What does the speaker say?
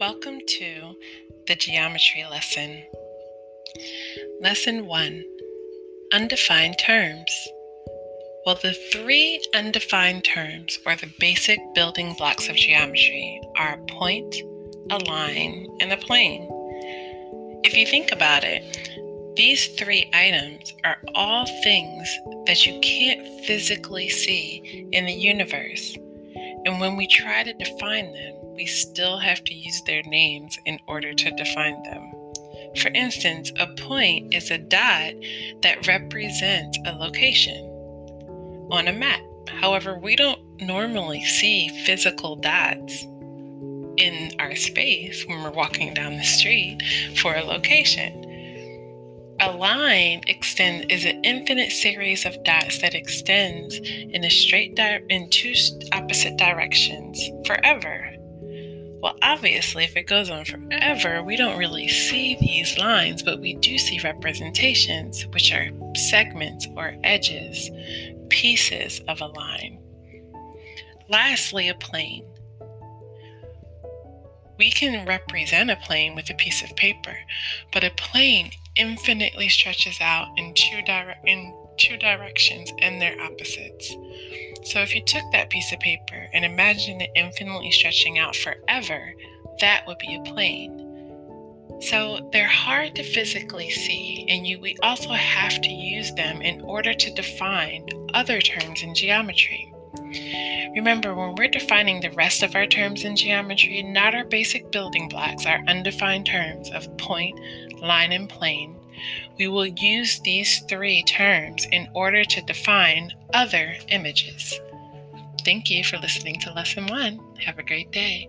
Welcome to the geometry lesson. Lesson 1 Undefined terms. Well, the three undefined terms, or the basic building blocks of geometry, are a point, a line, and a plane. If you think about it, these three items are all things that you can't physically see in the universe. And when we try to define them, we still have to use their names in order to define them. For instance, a point is a dot that represents a location on a map. However, we don't normally see physical dots in our space when we're walking down the street for a location. A line extend is an infinite series of dots that extends in a straight di- in two opposite directions forever. Well, obviously, if it goes on forever, we don't really see these lines, but we do see representations, which are segments or edges, pieces of a line. Lastly, a plane. We can represent a plane with a piece of paper, but a plane infinitely stretches out in two, dire- in two directions and their opposites. So if you took that piece of paper and imagined it infinitely stretching out forever, that would be a plane. So they're hard to physically see, and you, we also have to use them in order to define other terms in geometry. Remember, when we're defining the rest of our terms in geometry, not our basic building blocks, our undefined terms of point, line, and plane, we will use these three terms in order to define other images. Thank you for listening to Lesson 1. Have a great day.